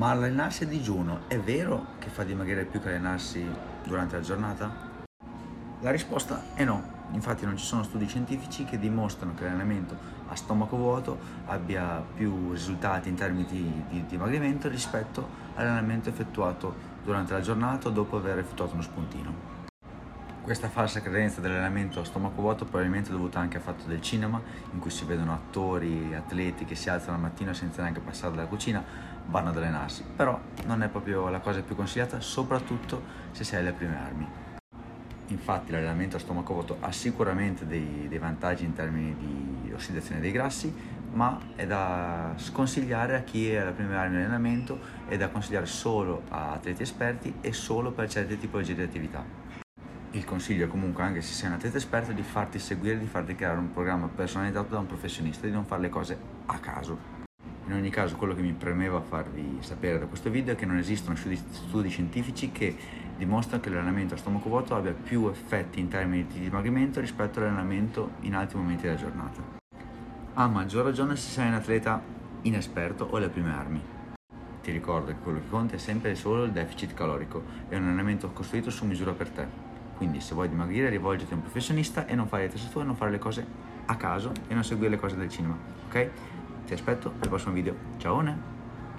Ma allenarsi a digiuno è vero che fa dimagrire più che allenarsi durante la giornata? La risposta è no, infatti non ci sono studi scientifici che dimostrano che l'allenamento a stomaco vuoto abbia più risultati in termini di, di dimagrimento rispetto all'allenamento effettuato durante la giornata o dopo aver effettuato uno spuntino. Questa falsa credenza dell'allenamento a stomaco vuoto probabilmente è dovuta anche al fatto del cinema, in cui si vedono attori, atleti che si alzano al mattino senza neanche passare dalla cucina, vanno ad allenarsi. Però non è proprio la cosa più consigliata, soprattutto se sei alle prime armi. Infatti l'allenamento a stomaco vuoto ha sicuramente dei, dei vantaggi in termini di ossidazione dei grassi, ma è da sconsigliare a chi è alle prime armi di allenamento, è da consigliare solo a atleti esperti e solo per certe tipologie di attività il consiglio è comunque, anche se sei un atleta esperto, di farti seguire, di farti creare un programma personalizzato da un professionista, di non fare le cose a caso. In ogni caso quello che mi premeva farvi sapere da questo video è che non esistono studi, studi scientifici che dimostrano che l'allenamento a stomaco vuoto abbia più effetti in termini di dimagrimento rispetto all'allenamento in altri momenti della giornata. A maggior ragione se sei un atleta inesperto o alle prime armi. Ti ricordo che quello che conta è sempre e solo il deficit calorico, è un allenamento costruito su misura per te. Quindi se vuoi dimagrire rivolgiti a un professionista e non fare le teste tue, non fare le cose a caso e non seguire le cose del cinema, ok? Ti aspetto al prossimo video. Ciao!